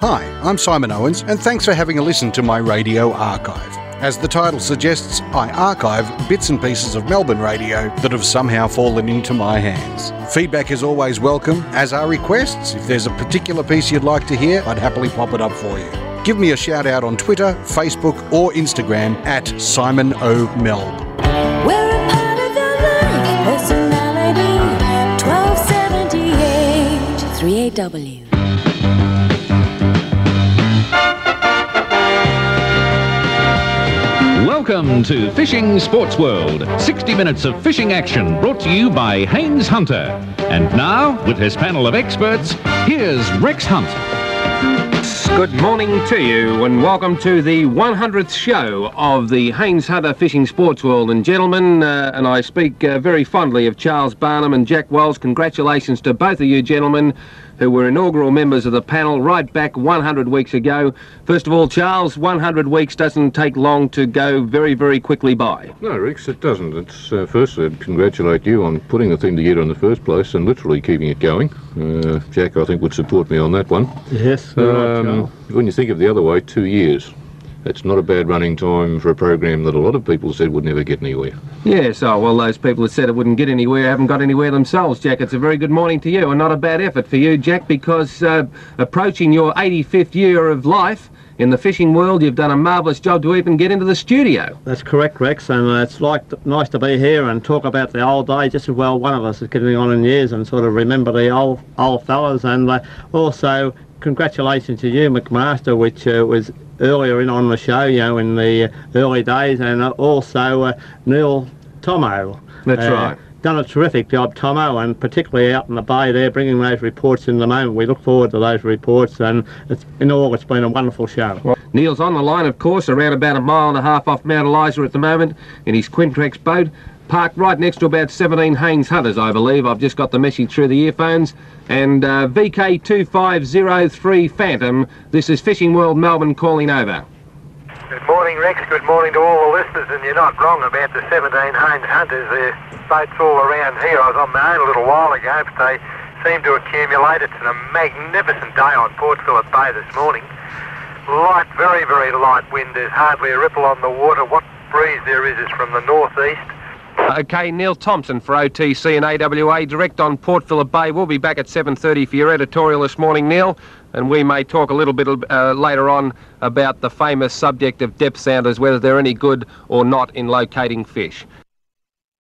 Hi, I'm Simon Owens, and thanks for having a listen to my radio archive. As the title suggests, I archive bits and pieces of Melbourne radio that have somehow fallen into my hands. Feedback is always welcome, as are requests. If there's a particular piece you'd like to hear, I'd happily pop it up for you. Give me a shout out on Twitter, Facebook, or Instagram at Simon O. Melb. We're Welcome to Fishing Sports World. 60 minutes of fishing action brought to you by Haines Hunter. And now, with his panel of experts, here's Rex Hunt. Good morning to you, and welcome to the 100th show of the Haines Hunter Fishing Sports World. And gentlemen, uh, and I speak uh, very fondly of Charles Barnham and Jack Wells. Congratulations to both of you gentlemen who were inaugural members of the panel right back 100 weeks ago. First of all, Charles, 100 weeks doesn't take long to go very, very quickly by. No, Rex, it doesn't. It's uh, firstly, I'd congratulate you on putting the thing together in the first place and literally keeping it going. Uh, Jack, I think, would support me on that one. Yes, Um, when you think of the other way, two years. That's not a bad running time for a program that a lot of people said would never get anywhere. Yes, oh, well, those people that said it wouldn't get anywhere haven't got anywhere themselves, Jack. It's a very good morning to you, and not a bad effort for you, Jack, because uh, approaching your 85th year of life in the fishing world, you've done a marvellous job to even get into the studio. That's correct, Rex, and uh, it's like nice to be here and talk about the old days. Just as well, one of us is getting on in years and sort of remember the old old fellas, and uh, also congratulations to you, McMaster, which uh, was earlier in on the show, you know, in the early days, and also uh, Neil Tomo. That's Uh, right. Done a terrific job, Tomo, and particularly out in the bay there, bringing those reports in the moment. We look forward to those reports, and it's, in all, it's been a wonderful show. Neil's on the line, of course, around about a mile and a half off Mount Eliza at the moment in his Quintrex boat, parked right next to about 17 Haines Hunters, I believe. I've just got the message through the earphones. And uh, VK2503 Phantom, this is Fishing World Melbourne calling over. Good morning, Rex. Good morning to all the listeners. And you're not wrong about the 17 Haines Hunters. The boats all around here. I was on my own a little while ago, but they seem to accumulate. It's a magnificent day on Port Phillip Bay this morning. Light, very, very light wind. There's hardly a ripple on the water. What breeze there is is from the northeast. Okay, Neil Thompson for OTC and AWA, direct on Port Phillip Bay. We'll be back at 7.30 for your editorial this morning, Neil, and we may talk a little bit uh, later on about the famous subject of depth sounders, whether they're any good or not in locating fish.